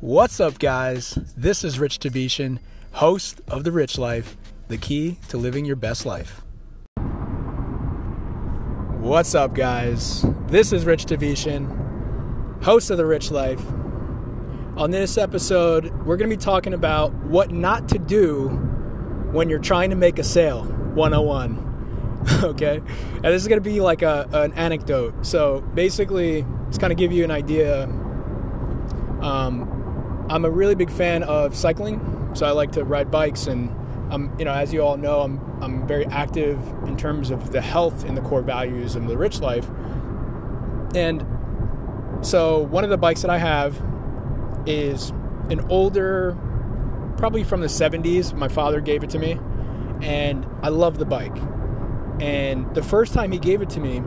What's up, guys? This is Rich Tabishan, host of The Rich Life, the key to living your best life. What's up, guys? This is Rich Tavishan, host of The Rich Life. On this episode, we're going to be talking about what not to do when you're trying to make a sale 101. okay? And this is going to be like a, an anecdote. So basically, it's kind of give you an idea. Um, I'm a really big fan of cycling, so I like to ride bikes and I'm, you know, as you all know, I'm I'm very active in terms of the health and the core values of the rich life. And so one of the bikes that I have is an older, probably from the 70s. My father gave it to me, and I love the bike. And the first time he gave it to me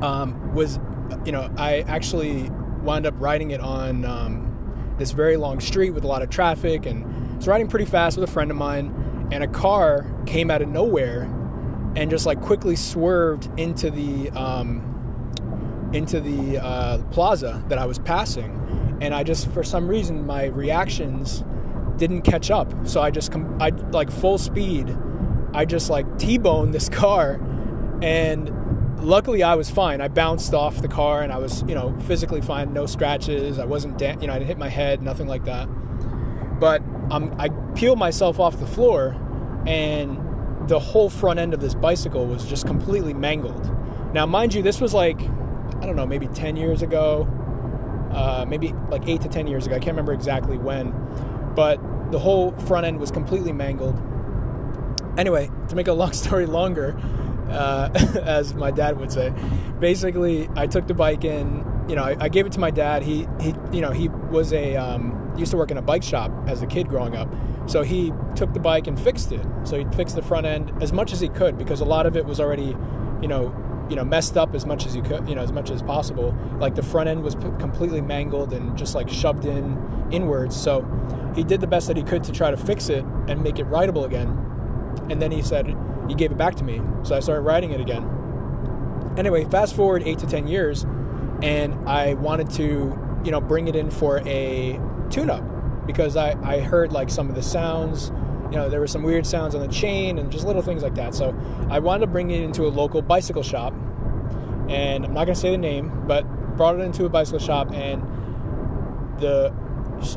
um, was, you know, I actually wound up riding it on um, this very long street with a lot of traffic and I was riding pretty fast with a friend of mine and a car came out of nowhere and just like quickly swerved into the um, into the uh, plaza that I was passing. And I just for some reason my reactions didn't catch up. So I just com- I like full speed I just like T-boned this car and luckily I was fine. I bounced off the car and I was, you know, physically fine, no scratches. I wasn't, da- you know, I didn't hit my head, nothing like that. But I peeled myself off the floor and the whole front end of this bicycle was just completely mangled. Now, mind you, this was like, I don't know, maybe 10 years ago, uh, maybe like eight to 10 years ago. I can't remember exactly when, but the whole front end was completely mangled. Anyway, to make a long story longer, uh, as my dad would say. Basically, I took the bike in. You know, I, I gave it to my dad. He he you know he was a um, used to work in a bike shop as a kid growing up. So he took the bike and fixed it. So he fixed the front end as much as he could because a lot of it was already, you know, you know messed up as much as you could, you know, as much as possible. Like the front end was p- completely mangled and just like shoved in inwards. So he did the best that he could to try to fix it and make it rideable again. And then he said, he gave it back to me. So I started riding it again. Anyway, fast forward eight to 10 years, and I wanted to, you know, bring it in for a tune up because I, I heard like some of the sounds, you know, there were some weird sounds on the chain and just little things like that. So I wanted to bring it into a local bicycle shop, and I'm not going to say the name, but brought it into a bicycle shop, and the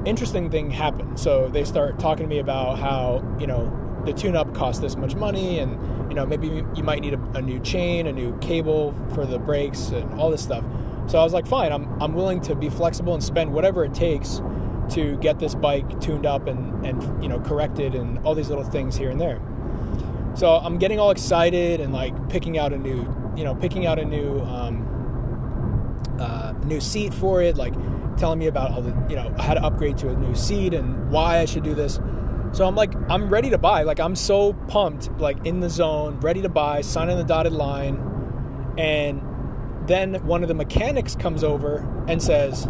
interesting thing happened. So they start talking to me about how, you know, the tune-up costs this much money and you know maybe you might need a, a, new chain a new cable for the brakes and all this stuff. So i was like fine i'm, I'm willing to be flexible and spend whatever it takes to get this bike tuned up and, and you know corrected and all these little things here and there. So i'm getting all excited and like picking out a new you know picking out a new um, uh, new seat for it like telling me about all the you know how to upgrade to a new seat and why i should do this so I'm like, I'm ready to buy. Like I'm so pumped, like in the zone, ready to buy, signing the dotted line. And then one of the mechanics comes over and says,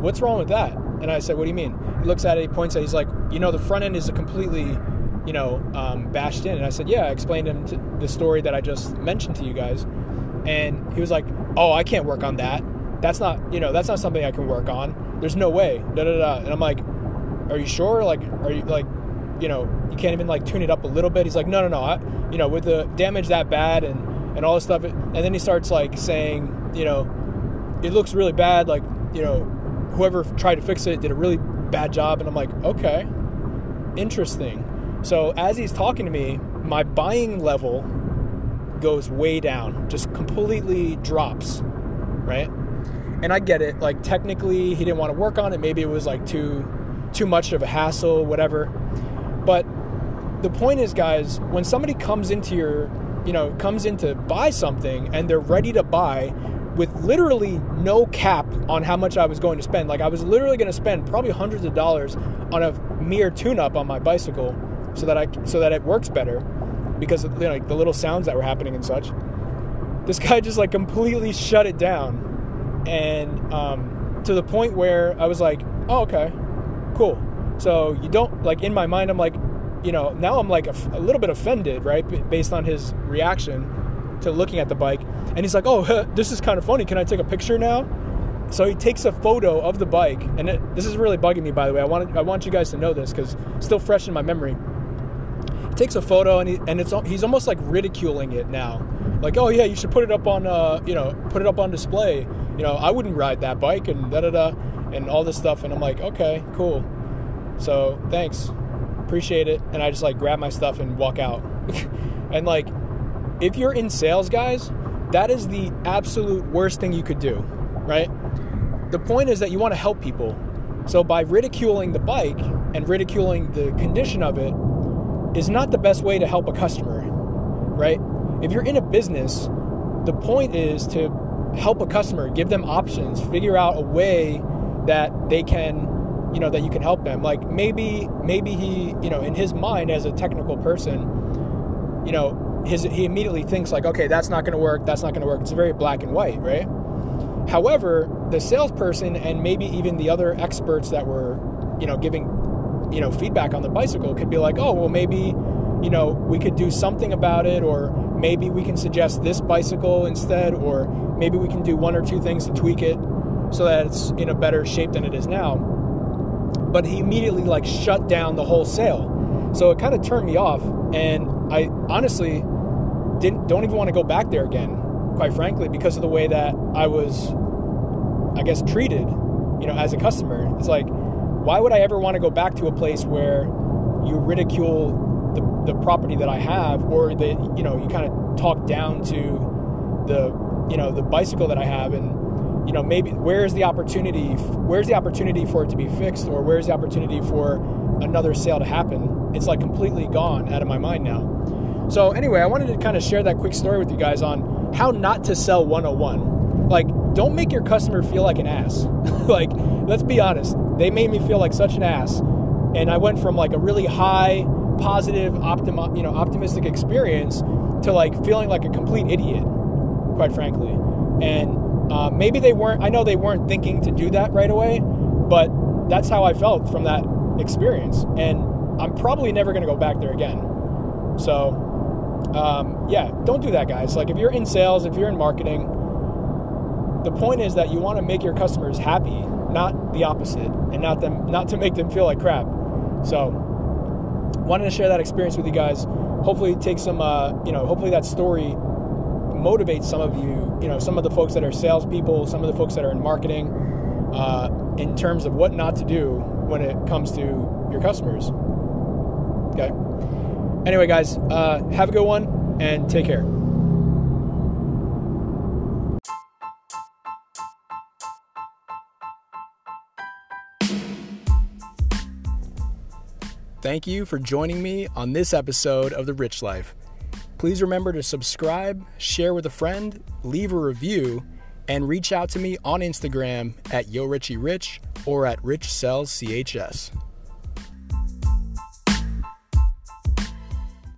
What's wrong with that? And I said, What do you mean? He looks at it, he points at it, he's like, You know, the front end is completely, you know, um, bashed in. And I said, Yeah, I explained him the story that I just mentioned to you guys. And he was like, Oh, I can't work on that. That's not, you know, that's not something I can work on. There's no way. Da da da. And I'm like, are you sure? Like, are you like, you know, you can't even like tune it up a little bit? He's like, no, no, no. I, you know, with the damage that bad and and all this stuff, and then he starts like saying, you know, it looks really bad. Like, you know, whoever tried to fix it did a really bad job. And I'm like, okay, interesting. So as he's talking to me, my buying level goes way down, just completely drops, right? And I get it. Like technically, he didn't want to work on it. Maybe it was like too too much of a hassle, whatever. But the point is, guys, when somebody comes into your, you know, comes in to buy something and they're ready to buy with literally no cap on how much I was going to spend. Like I was literally going to spend probably hundreds of dollars on a mere tune-up on my bicycle so that I so that it works better because of you know, like the little sounds that were happening and such. This guy just like completely shut it down, and um, to the point where I was like, "Oh, okay, cool. So you don't like in my mind, I'm like, you know, now I'm like a, a little bit offended, right, based on his reaction to looking at the bike. And he's like, "Oh, this is kind of funny. Can I take a picture now?" so he takes a photo of the bike, and it, this is really bugging me, by the way. I want I want you guys to know this because still fresh in my memory. He takes a photo, and he, and it's he's almost like ridiculing it now, like, oh yeah, you should put it up on uh, you know put it up on display. You know, I wouldn't ride that bike, and da da da, and all this stuff. And I'm like, okay, cool. So thanks, appreciate it. And I just like grab my stuff and walk out. and like, if you're in sales, guys, that is the absolute worst thing you could do, right? The point is that you want to help people. So by ridiculing the bike and ridiculing the condition of it is not the best way to help a customer, right? If you're in a business, the point is to help a customer, give them options, figure out a way that they can, you know, that you can help them. Like maybe maybe he, you know, in his mind as a technical person, you know, his he immediately thinks like, okay, that's not going to work, that's not going to work. It's very black and white, right? However, the salesperson and maybe even the other experts that were, you know, giving, you know, feedback on the bicycle could be like, oh, well, maybe, you know, we could do something about it, or maybe we can suggest this bicycle instead, or maybe we can do one or two things to tweak it so that it's in a better shape than it is now. But he immediately like shut down the whole sale. So it kind of turned me off, and I honestly didn't don't even want to go back there again quite frankly, because of the way that I was, I guess, treated, you know, as a customer. It's like, why would I ever want to go back to a place where you ridicule the property that I have, or that you know, you kind of talk down to the, you know, the bicycle that I have, and you know, maybe where's the opportunity? Where's the opportunity for it to be fixed, or where's the opportunity for another sale to happen? It's like completely gone out of my mind now. So anyway, I wanted to kind of share that quick story with you guys on how not to sell 101. Like, don't make your customer feel like an ass. like, let's be honest. They made me feel like such an ass. And I went from like a really high, positive, optimi- you know, optimistic experience to like feeling like a complete idiot, quite frankly. And uh, maybe they weren't, I know they weren't thinking to do that right away, but that's how I felt from that experience. And I'm probably never going to go back there again. So, um, yeah, don't do that, guys. Like if you're in sales, if you're in marketing, the point is that you want to make your customers happy, not the opposite, and not them not to make them feel like crap. So, wanted to share that experience with you guys. Hopefully, take some, uh, you know, hopefully that story motivates some of you, you know, some of the folks that are salespeople, some of the folks that are in marketing, uh, in terms of what not to do when it comes to your customers. Okay. Anyway, guys, uh, have a good one and take care. Thank you for joining me on this episode of The Rich Life. Please remember to subscribe, share with a friend, leave a review, and reach out to me on Instagram at YoRichieRich or at RichSellsCHS.